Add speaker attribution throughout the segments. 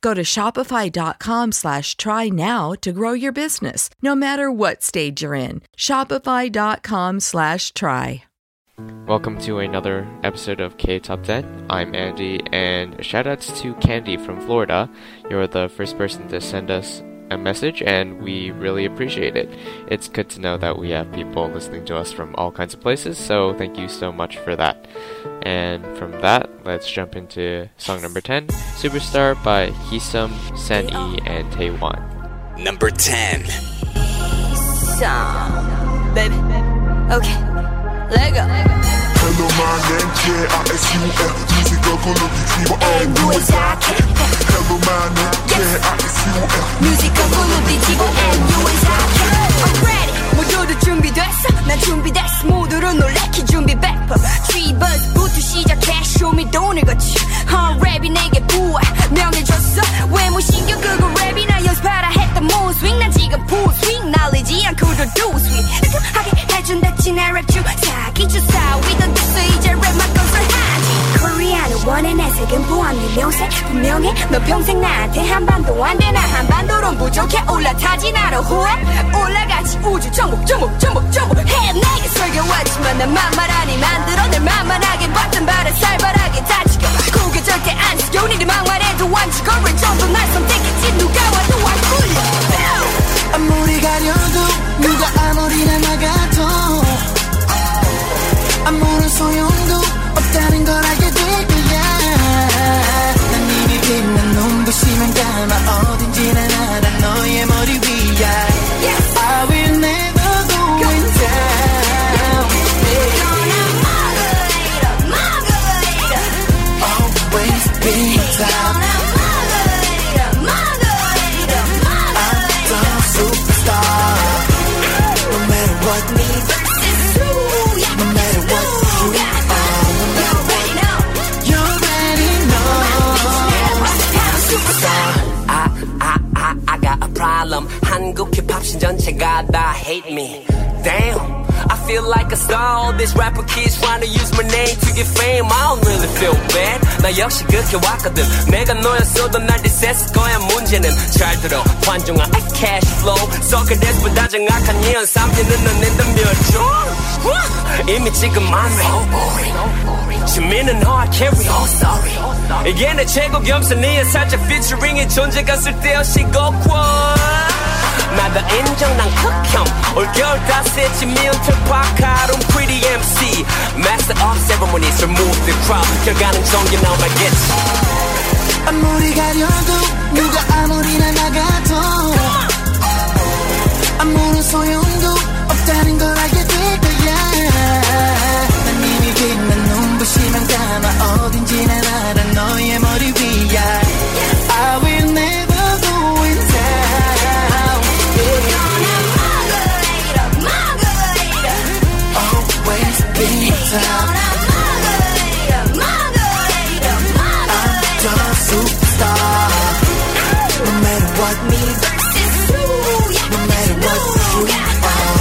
Speaker 1: Go to shopify.com slash try now to grow your business, no matter what stage you're in. Shopify.com slash try.
Speaker 2: Welcome to another episode of K Top 10. I'm Andy, and shoutouts to Candy from Florida. You're the first person to send us a message, and we really appreciate it. It's good to know that we have people listening to us from all kinds of places, so thank you so much for that. And from that, let's jump into song number 10 Superstar by Kisum, San-E, and Taiwan.
Speaker 3: Number 10.
Speaker 4: Some, baby. Okay, let go.
Speaker 5: Hello, my name J-I-S-U-L Musical collective
Speaker 4: And do it jacket.
Speaker 5: Hello, my name J-I-S-U-L
Speaker 4: 뮤직은 굴로 뒤지고 and do it jacket. I'm ready. 모두들 준비됐어? 난 준비됐어. 모두를 놀래키 준비 100%. 트리버스부터 시작해. Show me 돈을 거치. 어, 랩이 내게 내 색은 보안네 명색 분명해. 너 평생 나한테 한반도 안돼 나? 한반도론 부족해 올라타지 나로 후회 올라가지 우주 정복 정복 정복 정복. 해 내게 설교하지만 난 만만하니 만들어 늘 만만하게 봤던 발을 살벌하게 다지고 고개 절대 안 숙여 니들 막말해도 완치고 왼쪽도 날 선택했지. 누가 와도 안 굴려.
Speaker 6: 아무리 가려도 누가 아무리 날 막아도 아무런 소용도 없다는 걸 알게 하지만 가만 어딘지 난 알아 너의 머리
Speaker 7: 한국 힙합 신 전체가 다 hate me. Damn. I feel like a star. All these rapper kids trying to use my name to get fame. I don't really feel bad. 나 역시 그렇게 왔거든. 내가 너였어도 날 디스했을 거야. 문제는 잘 들어. 환중한 cash flow. 서클에서보다 정확한 예언. 3년은 너네들 몇 줘? 이미 지금 I'm so 지민은 hard carry. So sorry. 이게 내 최고 겸손이야. 살짝 featuring의 존재가 쓸데없이 고 퀄. 나도 인정 난 극혐. 올겨울 따스해진 미운 특파카론 pretty MC Master of ceremonies remove the crowd. 결과는 정기 나오면 알겠지
Speaker 6: 아무리 가려도 누가 아무리 날 막아도 아무런 소용도 없다는 걸 알게 될 거야. 난 이미 빛난 눈부시면 감아 어딘지 난 알아 너의 머리 위야. I sound. I'm a superstar. No matter what no matter what you are,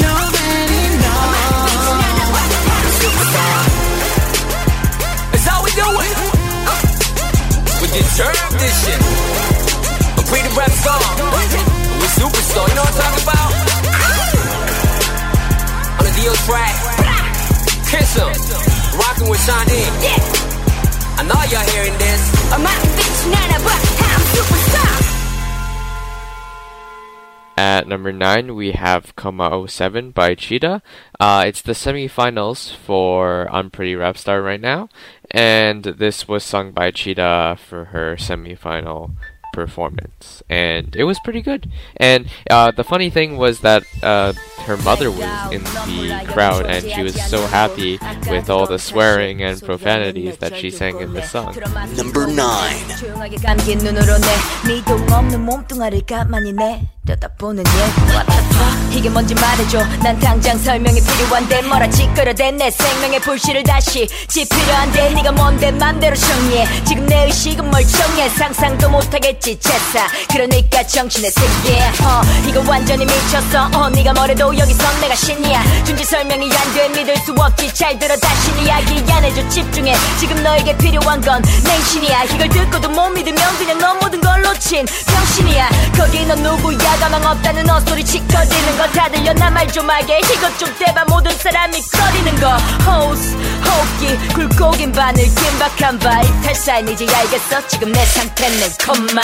Speaker 6: you. I'm a superstar.
Speaker 7: How we do it. We deserve this shit. A pre-rap song. We superstar. You know what I'm talking about? radio track. Kiss him. Rockin' with Yeah. I know y'all hearing this.
Speaker 4: I'm bitch, not a I'm superstar.
Speaker 2: At number 9, we have Coma 07 by Cheetah. Uh, it's the semifinals for Unpretty Rapstar right now, and this was sung by Cheetah for her semifinal performance, and it was pretty good. And uh, the funny thing was that uh, her mother was in the crowd, and she was so happy with all the swearing and profanities that she sang in the song.
Speaker 8: Number 9.
Speaker 9: 조용하게 감긴 눈으로 내 미동 없는 몸뚱아리 가만히 내려다보는 얘 What the fuck 이게 뭔지 말해줘 난 당장 설명이 필요한데 뭐라 찌끄러대 내 생명의 불씨를 다시 지필요한데 네가 뭔데 맘대로 정리해 지금 내 의식은 멀쩡해 상상도 못하겠지 채사. 그러니까 정신의 세계 어. 이거 완전히 미쳤어. 어 네가 뭐래도 여기선 내가 신이야. 준지 설명이 안 돼. 믿을 수 없지. 잘 들어 다시 이야기 안 해줘. 집중해. 지금 너에게 필요한 건 맹신이야. 이걸 듣고도 못 믿으면 그냥 넌 모든 걸 놓친 병신이야. 거기 넌 누구야? 가망 없다는 헛소리 치커지는 거. 다 들려. 나 말 좀 하게. 이것 좀 대봐. 모든 사람이 꺼리는 거. 호스 호기 굴곡인 바늘 긴박한 바. 이탈 사인 이제 알겠어? 지금 내 상태는 콤마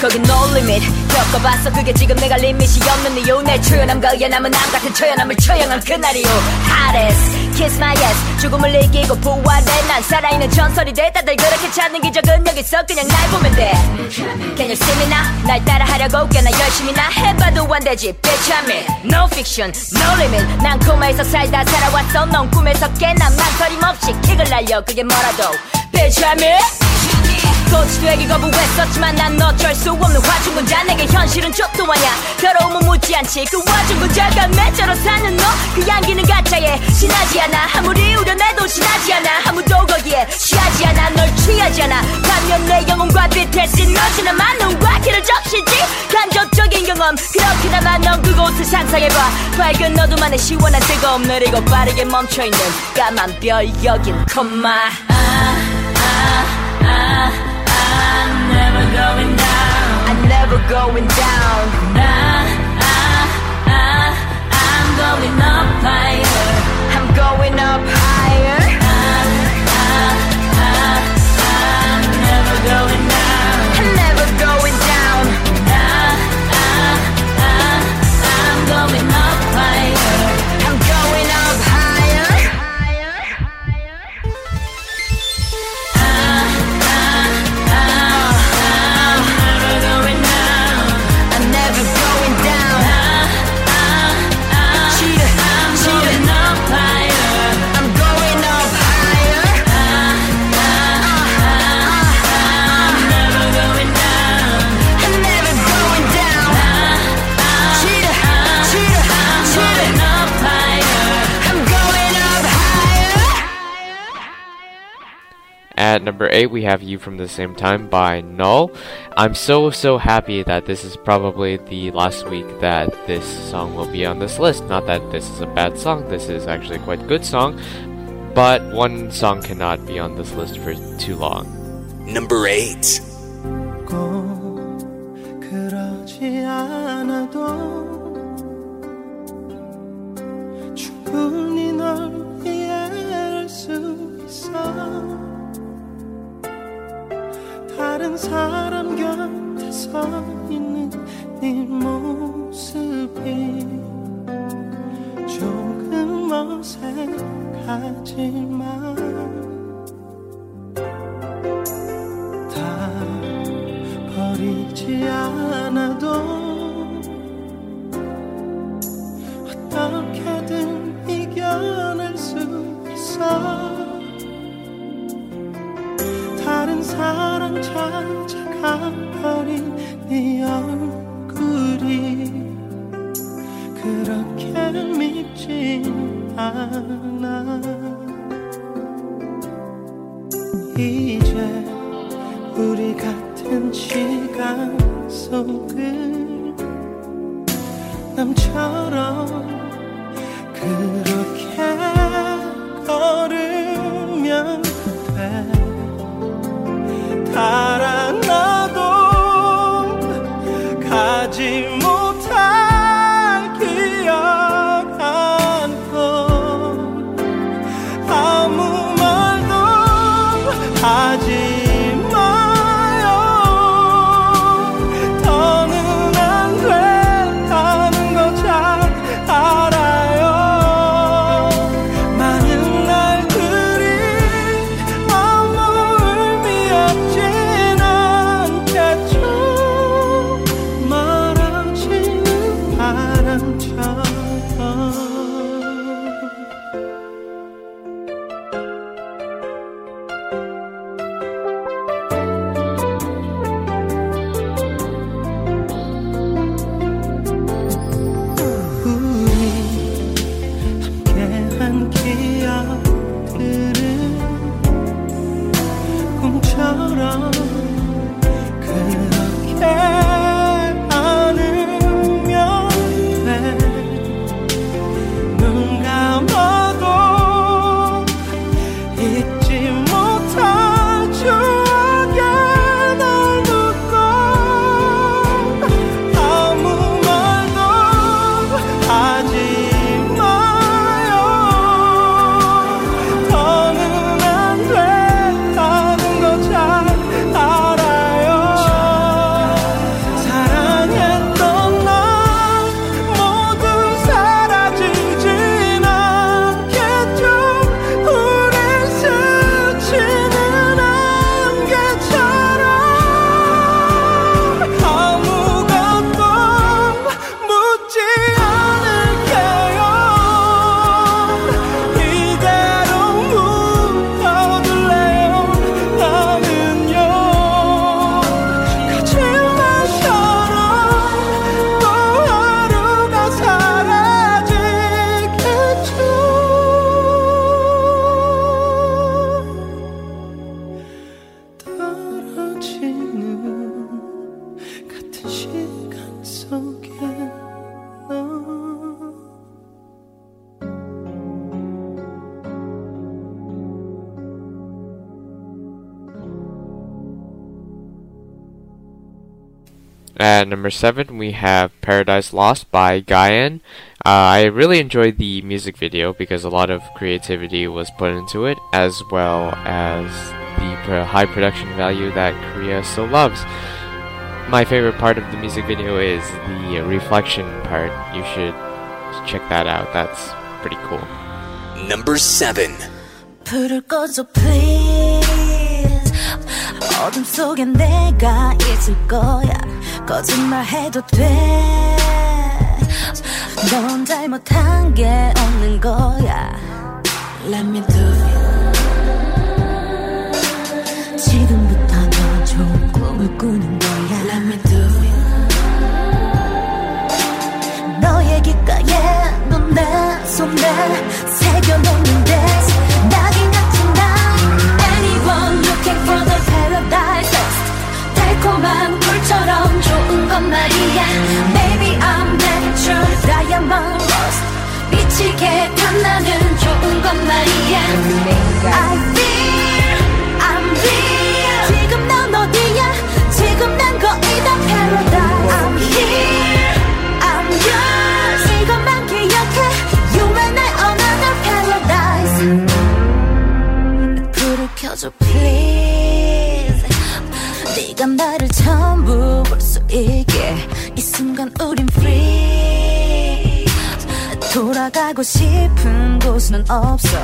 Speaker 9: 거긴 no limit. 겪어봤어 그게 지금 내가 리밋이 없는 이유. 내 초연함과 의연함은 남 같은 초연함을 처형한 그날이요 Hottest kiss my ass. 죽음을 이기고 부활해. 난 살아있는 전설이 돼. 다들 그렇게 찾는 기적은 여기 있어 그냥 날 보면 돼. Can you see me now? 날 따라하려고 꽤나 열심히 나 해봐도 안 되지 Bitch I'm in No fiction no limit. 난 코마에서 살다 살아왔어. 넌 꿈에서 깨난 망설임 없이 킥을 날려. 그게 뭐라도 Bitch I'm in 꽃이 되기 거부했었지만 난 어쩔 수 없는 화중군자. 내게 현실은 족도 아냐 더러움은 묻지 않지. 그 화중군자가 매처로 사는 너. 그 향기는 가짜에 신하지 않아. 아무리 우려내도 신하지 않아. 아무도 거기에 취하지 않아. 널 취하지 않아. 반면 내 영혼과 빛에 쓰러지는 만능과 길을 적시지. 간접적인 경험. 그렇게나마 넌 그곳을 상상해봐. 밝은 안에 시원한 뜨거움. 느리고 빠르게 멈춰있는 까만 별 여긴 콤마 I'm never going down. I'm never going down. Nah, ah, ah, I'm going up higher. I'm going up higher.
Speaker 2: At number 8, we have You From the Same Time by Naul. I'm so, so happy that this is probably the last week that this song will be on this list. Not that this is a bad song, this is actually a quite good song, but one song cannot be on this list for too long.
Speaker 8: Number 8.
Speaker 2: number seven, we have Paradise Lost by Gain. Uh, I really enjoyed the music video because a lot of creativity was put into it, as well as the high production value that Korea so loves. My favorite part of the music video is the uh, reflection part. You should check that out. That's pretty cool.
Speaker 10: Number
Speaker 11: seven. please 어둠 속에 내가 있을 거야 거짓말해도 돼넌 잘못한 게 없는 거야. Let me do it. 지금부터 넌 좋은 꿈을 꾸는 거야. Let me do it. 너의 귓가에 넌내 손에 새겨놓는데 낙인 같은 날 Anyone looking for the paradise. 달콤한 꿀처럼 건 말이야 Maybe I'm natural diamond rust 미치게 빛나는 좋은 건 말이야 I feel I'm real 지금 난 어디야 지금 난 거의 다 paradise I'm here I'm yours 이것만 기억해 You and I another paradise 불을 켜줘 please 네가 나를 전부 볼수 있게 이 순간 우린 free. 돌아가고 싶은 곳은 없어.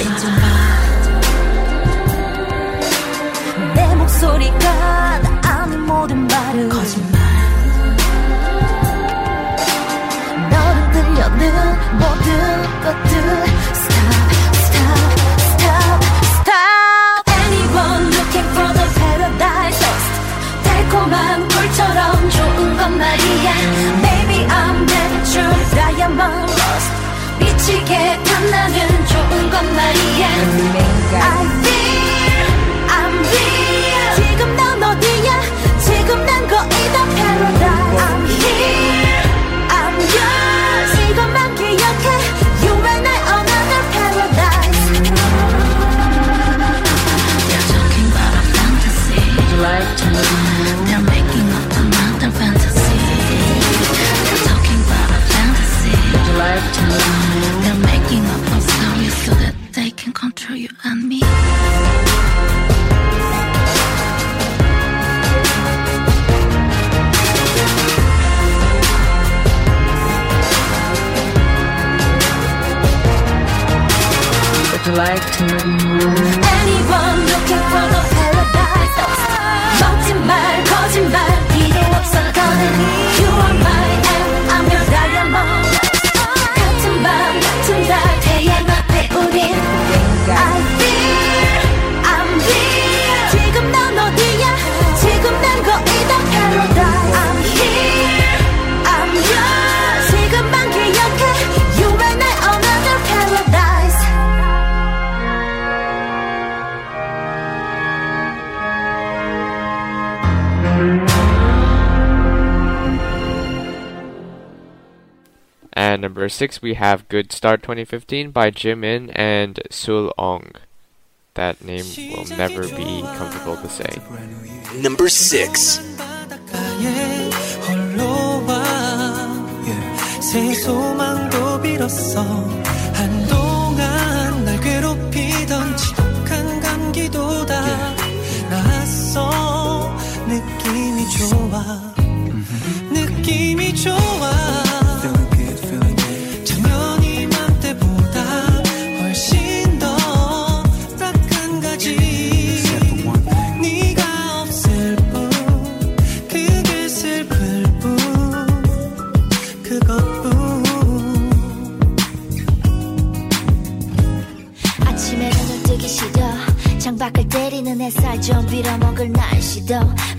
Speaker 11: 인정봐. 내 목소리가 나 아무 하는 모든 말은 거짓말. 너를 들려는 모든 것들 미치게 탐나는 좋은 건 말이야. I Would you like to know? Anyone looking for the paradise 먹지 말 거짓말 필요 없어 가는 You are mine and I'm your diamond 같은 밤 같은 달 태양 앞에 우린 I
Speaker 2: number six, we have Good Start 2015 by Jimin and Seulong. That name will never be comfortable to say.
Speaker 3: Number 6.
Speaker 8: 바닷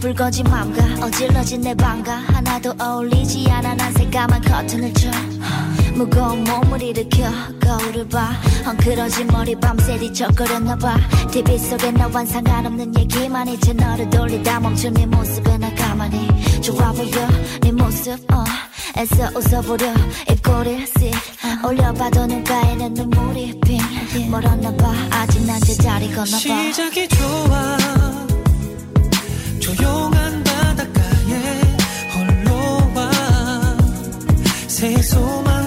Speaker 11: 붉어진 맘과 어질러진 내 방과 하나도 어울리지 않아 난 새까만 커튼을 쳐. 무거운 몸을 일으켜 거울을 봐. 헝클어진 머리 밤새 뒤척거렸나봐. TV 속에 너와 상관없는 얘기만 이제 너를 돌리다 멈춘 네 모습에 나 가만히 좋아 보여. 네 모습 어 애써 웃어보려. 입꼬리를 쓱 올려봐도 눈가에는 눈물이 핑. 멀었나봐. 아직 난 제자리 건너봐.
Speaker 8: 시작이 좋아 조용한 바닷가에 홀로 와새 소망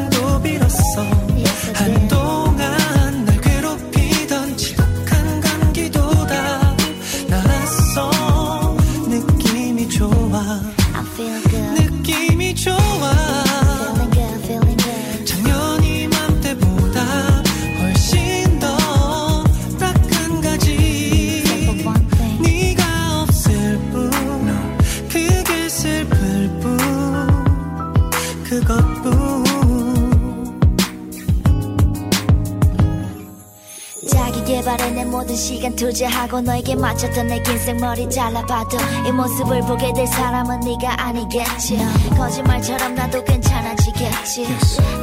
Speaker 11: 개발에 내 모든 시간 투자하고 너에게 맞췄던 내 긴 생 머리 잘라봐도 이 모습을 보게 될 사람은 네가 아니겠지. 거짓말처럼 나도 괜찮아지겠지.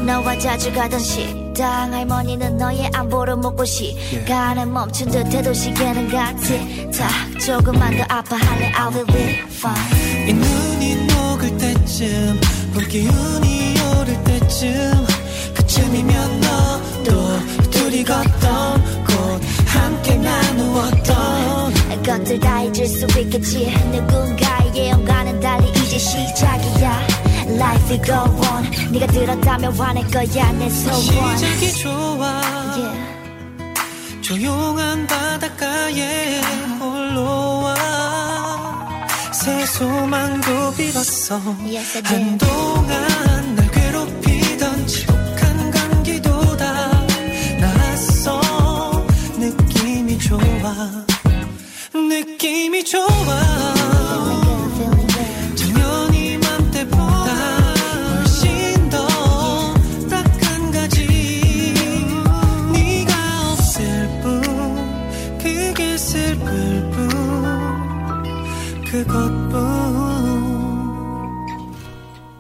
Speaker 11: 너와 자주 가던 식당 할머니는 너의 안보를 묻고 시간에 멈춘 듯해도 시계는 같이 딱 조금만 더 아파할래 I will be fine
Speaker 8: 이 눈이 녹을 때쯤 봄 기운이 오를 때쯤 그쯤이면 너도 둘이 걷던 곳 함께 나누었던
Speaker 11: 것들 다 잊을 수 있겠지. 누군가의 영광은 달리 이제 시작이야. Life will go on 네가 들었다면 화낼 거야 내 소원
Speaker 8: 시작이 좋아.
Speaker 11: Yeah.
Speaker 8: 조용한 바닷가에 홀로 와 새 소망도 빌었어.
Speaker 11: Yes.
Speaker 8: 한동안 느낌이 좋아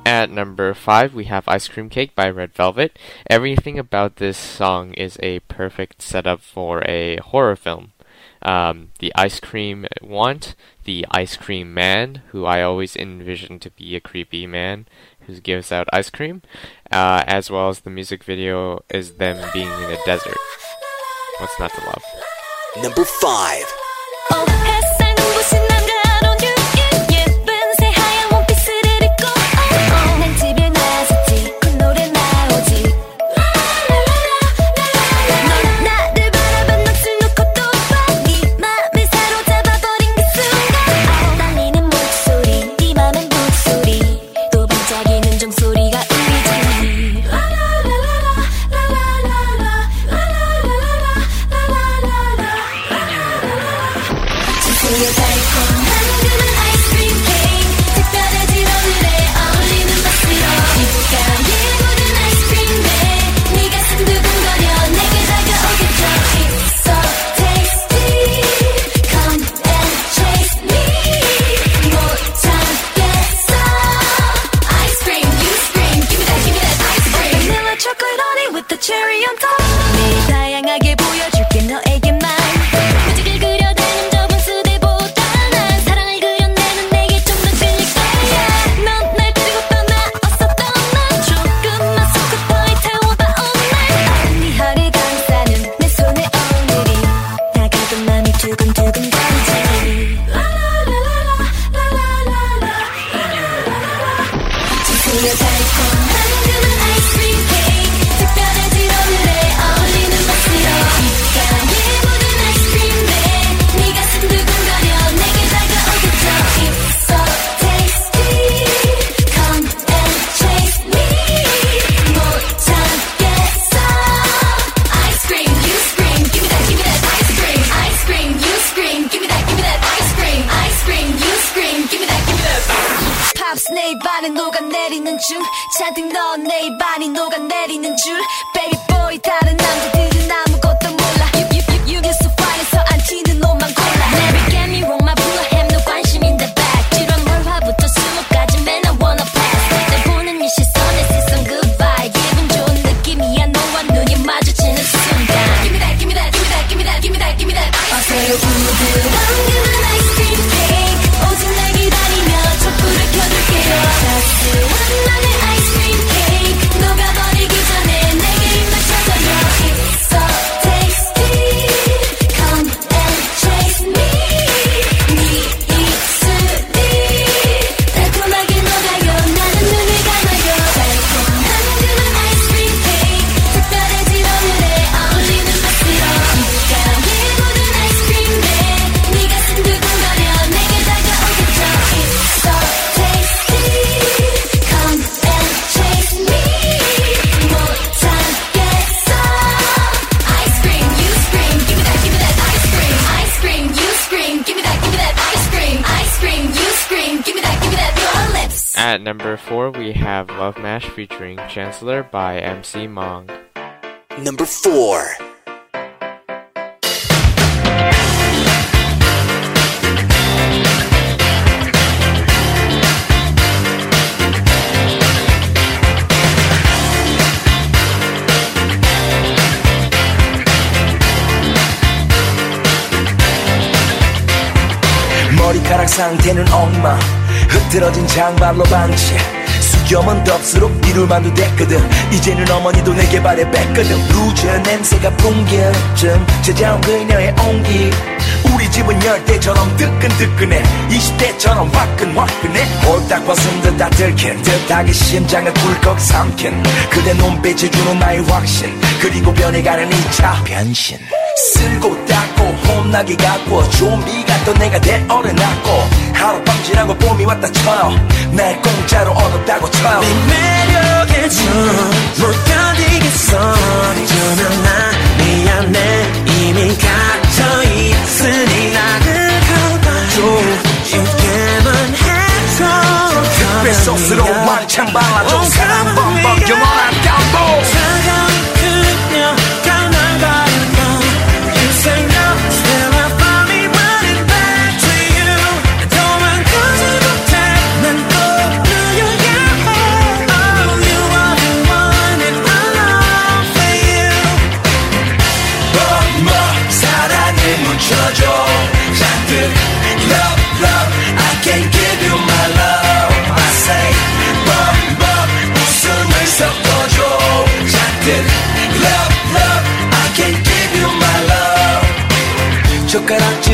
Speaker 2: At number 5, we have Ice Cream Cake by Red Velvet. Everything about this song is a perfect setup for a horror film um, the ice cream want, the ice cream man, who I always envision to be a creepy man who gives out ice cream, uh, as well as the music video is them being in a desert. What's not to love?
Speaker 3: Number
Speaker 9: five. cherry on top.
Speaker 2: featuring Chancellor by MC Mong.
Speaker 3: Number 4
Speaker 12: 머리카락 상태는 엉망 흐트러진 장발로 방치 염은 덥수록 이룰만도 됐거든. 이제는 어머니도 내게 발에 뺐거든. 루즈 냄새가 풍겨쯤 찾아온 그녀의 온기. 우리 집은 열대처럼 뜨끈뜨끈해. 20대처럼 화끈화끈해. 홀딱과 숨도 다 들킨 듯하게 심장을 꿀꺽 삼킨 그대 눈빛이 주는 나의 확신. 그리고 변해가는 이차 변신. 쓸고 닦고 험나게 갖고 좀비가 또 내가 되어려놨고 하룻밤 지나고 봄이 왔다 쳐요. 날 공짜로 얻었다고 쳐요.
Speaker 13: 네 매력에 좀못 견디겠어. 전혀 나 미안해. 이미 갇혀 있으니 나를 가봐줘 쉽게만 해줘.
Speaker 12: 그래 소스로 많이 창발라줘. 사랑 범벅 영원한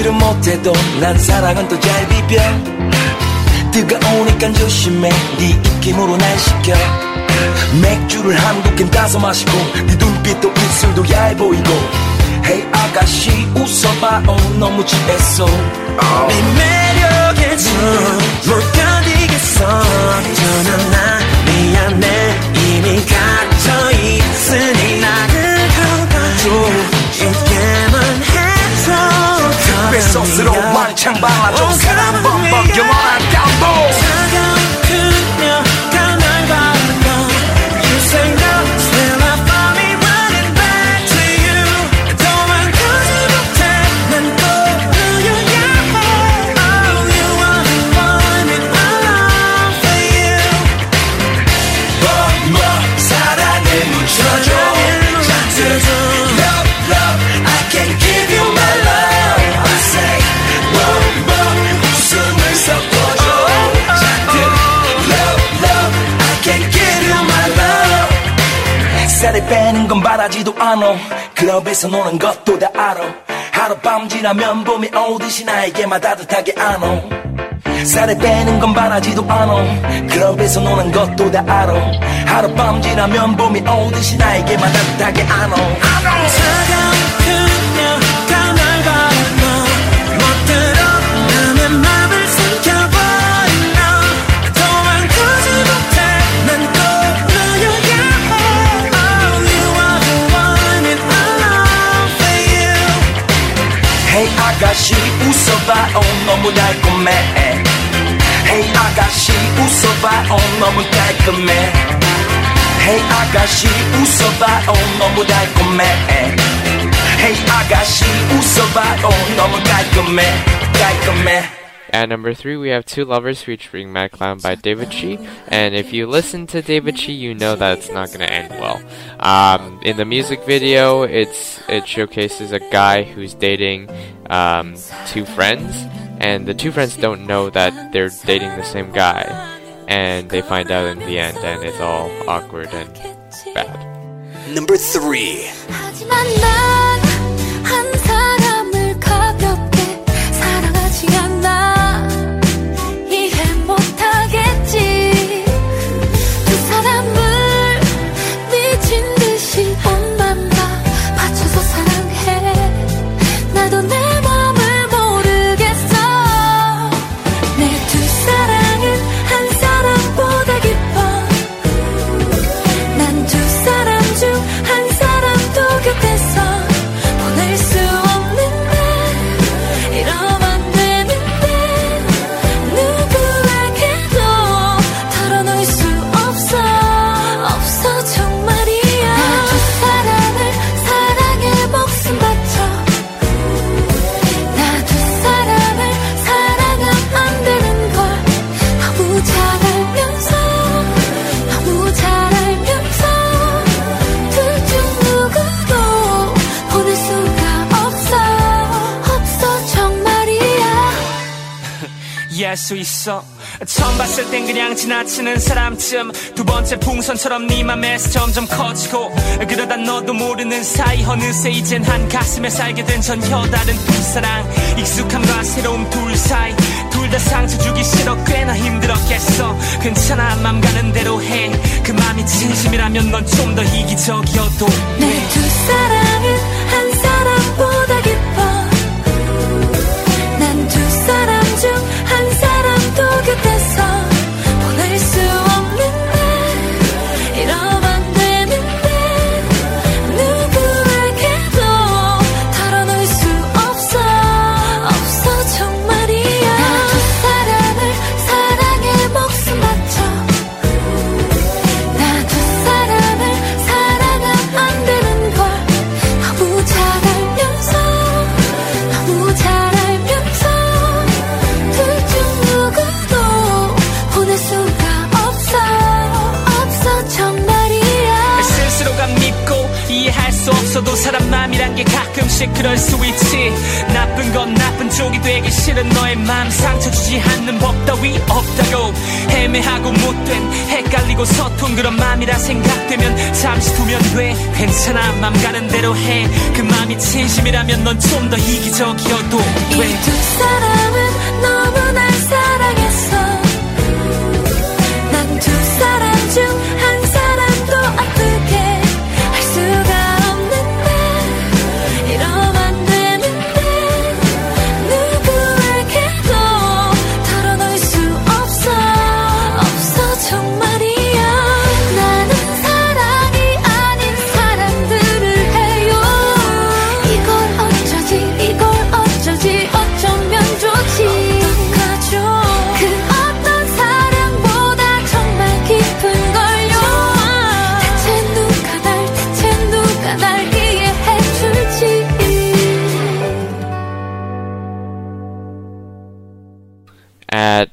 Speaker 12: 락질은 못해도 난 사랑은 또 잘 비벼. 뜨거우니까 조심해. 네 입김으로 날 식혀. 맥주를 한두 캔 따서 마시고 네 눈빛도 입술도 얇아 보이고. Hey 아가씨 웃어봐 어 너무 취했어. 네 매력에 좀못 견디겠어. 저는 나 미안해. 이미 갇혀 있으니 나를 소스로 왕창 발라줘 사랑 범벅 영원 건 바라지도 않아. 클럽에서 노는 것도 다 알아. 하룻밤 지나면 봄이 오듯이 나에게만 따뜻하게 안어 살을 빼는 건 바라지도 않아. 클럽에서 노는 것도 다 알아. 하룻밤 지나면 봄이 오듯이 나에게만 따뜻하게 안어 차가운 아가씨 웃어봐. 어 너무 달콤해. Hey 아가씨 웃어봐. 어 너무 깔끔해. Hey 아가씨 웃어봐. 어 너무 달콤해. Hey 아가씨 웃어봐. 어 너무 깔끔해. 깔끔해
Speaker 2: At number three, we have Two Lovers featuring Mad Clown by Davichi. And if you listen to Davichi, you know that it's not going to end well. Um, in the music video, it's it showcases a guy who's dating um, two friends, and the two friends don't know that they're dating the same guy, and they find out in the end, and it's all awkward and bad.
Speaker 10: Number three.
Speaker 14: 있어. 처음 봤을 땐 그냥 지나치는 사람쯤. 두 번째 풍선처럼 네 맘에서 점점 커지고. 그러다 너도 모르는 사이. 어느새 이젠 한 가슴에 살게 된 전혀 다른 두 사랑. 익숙함과 새로움 둘 사이. 둘 다 상처 주기 싫어. 꽤나 힘들었겠어. 괜찮아. 맘 가는 대로 해. 그 맘이 진심이라면 넌 좀 더 이기적이어도
Speaker 11: 내 두 사랑
Speaker 14: get this song 마음이라 생각되면 잠시 두면 돼 괜찮아? 맘 가는 대로 해. 그 마음이 진심이라면 넌 좀 더 이기적이어도 돼
Speaker 11: 이 두 사람은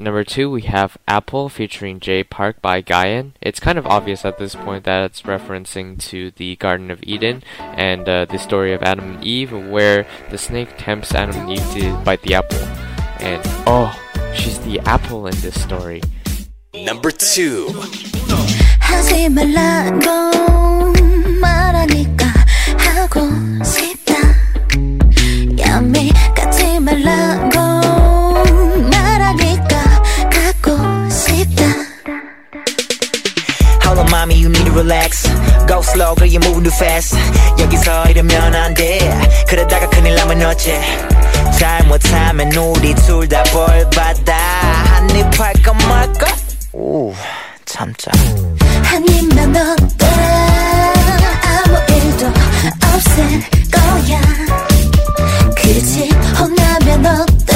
Speaker 2: Number two, we have Apple featuring Jay Park by Gain. It's kind of obvious at this point that it's referencing to the Garden of Eden and uh, the story of Adam and Eve, where the snake tempts Adam and Eve to bite the apple. And oh, she's the apple in this story.
Speaker 3: Number two.
Speaker 11: 하고 싶다 같이 말라고
Speaker 15: mommy, you need to relax. Go slow, girl, you moving too fast. 여기서 이러면 안 돼. 그러다가 큰일 나면 어째? 잘못하면 우리 둘 다 벌 받아. 한입 할까 말까? 오, 참자.
Speaker 11: 한 입만 어때 아무 일도 없을 거야 그치 혼나면 어때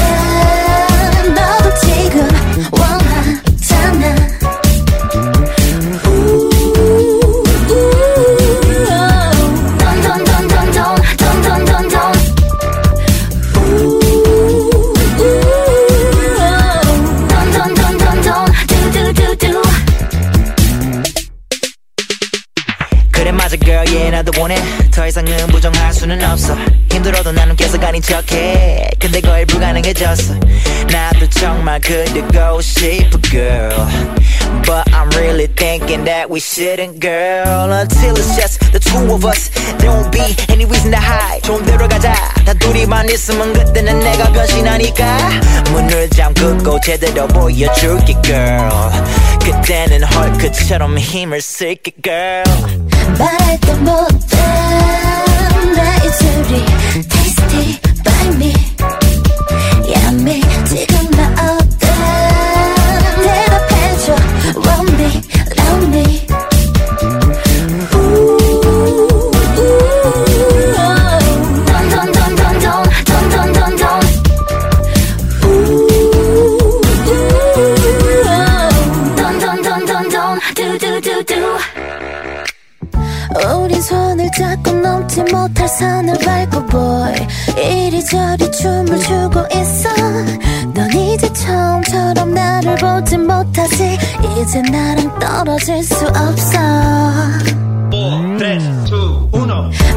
Speaker 11: 너도 지금 원하잖아
Speaker 15: 척해 근데 거의 불가능해졌어 나도 정말 그대고 싶어 girl But I'm really thinking that we shouldn't girl Until it's just the two of us There won't be any reason to hide 좋은 데로 가자 단둘이만 있으면 그때는 내가 변신하니까 문을 잠그고 제대로 보여줄게 girl 그때는 헐크처럼 힘을 쓸게 girl
Speaker 11: 말할 때 못해 by its dirty, Tasty. By me 산을 밟고 boy 이리저리 춤을 추고 있어. 넌 이제 처음처럼 나를 보지 못하지. 이제 나랑 떨어질 수 없어.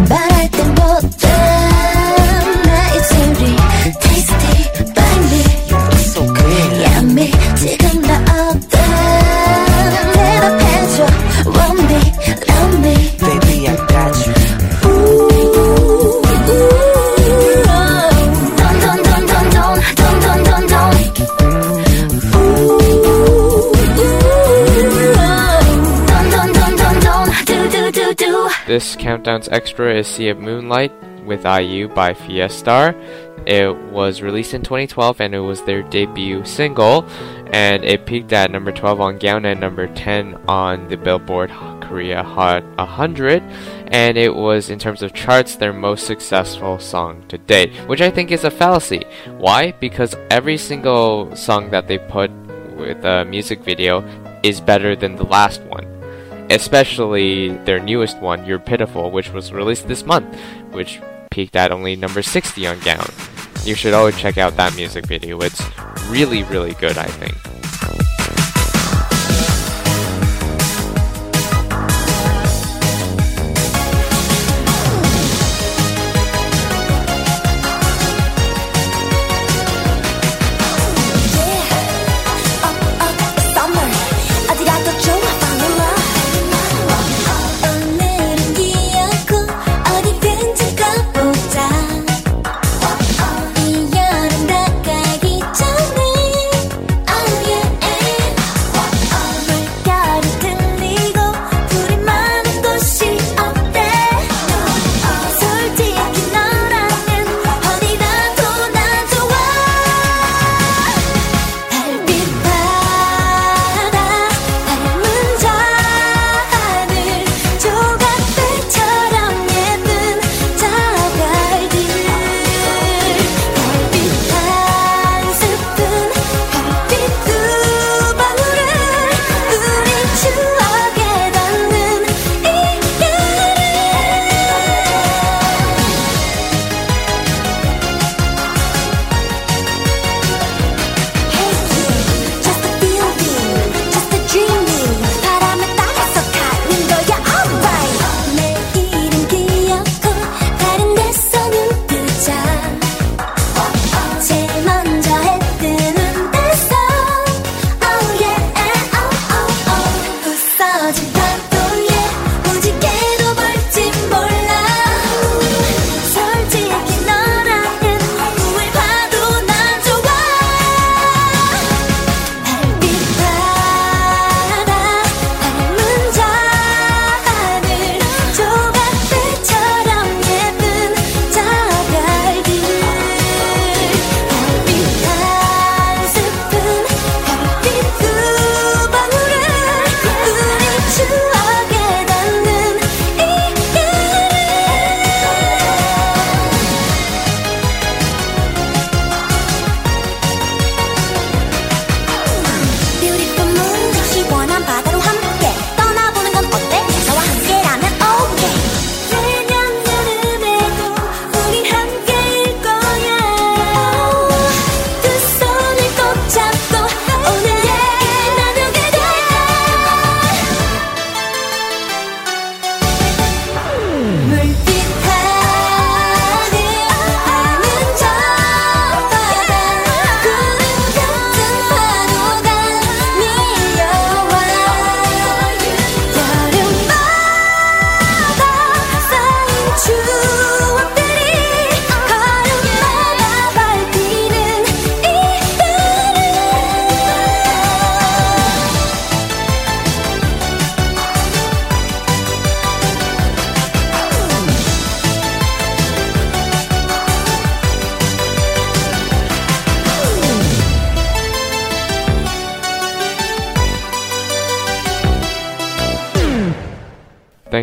Speaker 11: 말할 땐 못
Speaker 2: This countdown's extra is Sea of Moonlight with IU by Fiestar. It was released in 2012 and it was their debut single, and it peaked at number 12 on Gaon and number 10 on the Billboard Korea Hot 100. And it was, in terms of charts, their most successful song to date, which I think is a fallacy. Why? Because every single song that they put with a music video is better than the last one especially their newest one, You're Pitiful, which was released this month, which peaked at only number 60 on Gaon. You should always check out that music video. It's really, really good, I think.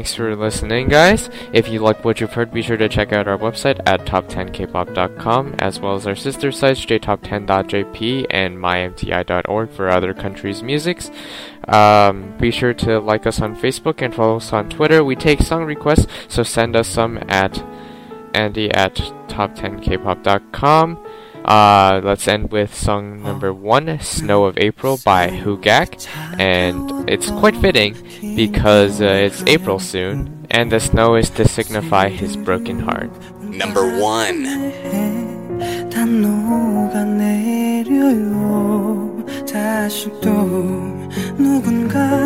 Speaker 2: Thanks for listening, guys. If you like what you've heard, be sure to check out our website at top10kpop.com, as well as our sister sites jtop10.jp and mymti.org for other countries' musics. Um, be sure to like us on Facebook and follow us on Twitter. We take song requests, so send us some at andy at top10kpop.com. Uh, let's end with song number one, Snow of April by Huh Gak. And it's quite fitting because uh, it's April soon, and the snow is to signify his broken heart.
Speaker 10: Number one.
Speaker 8: 누군가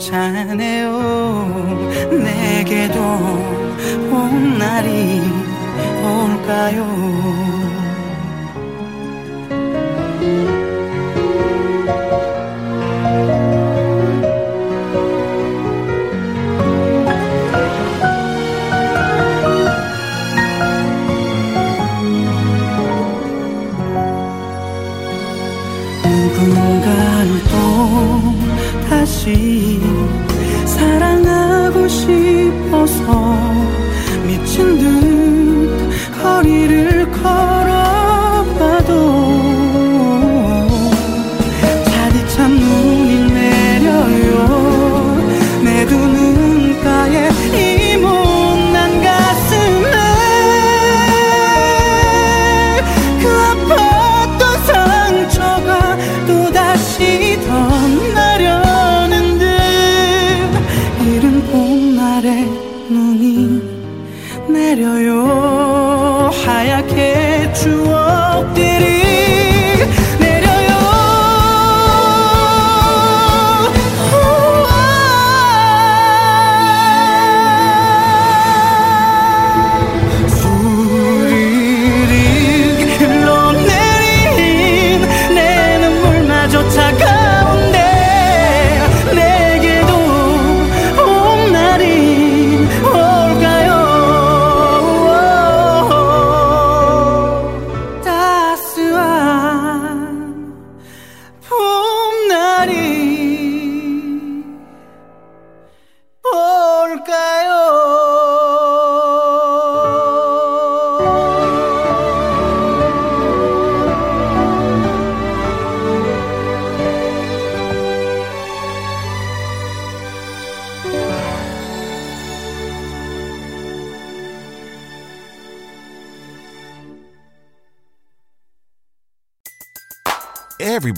Speaker 8: 차네요. 내게도 봄날이 올까요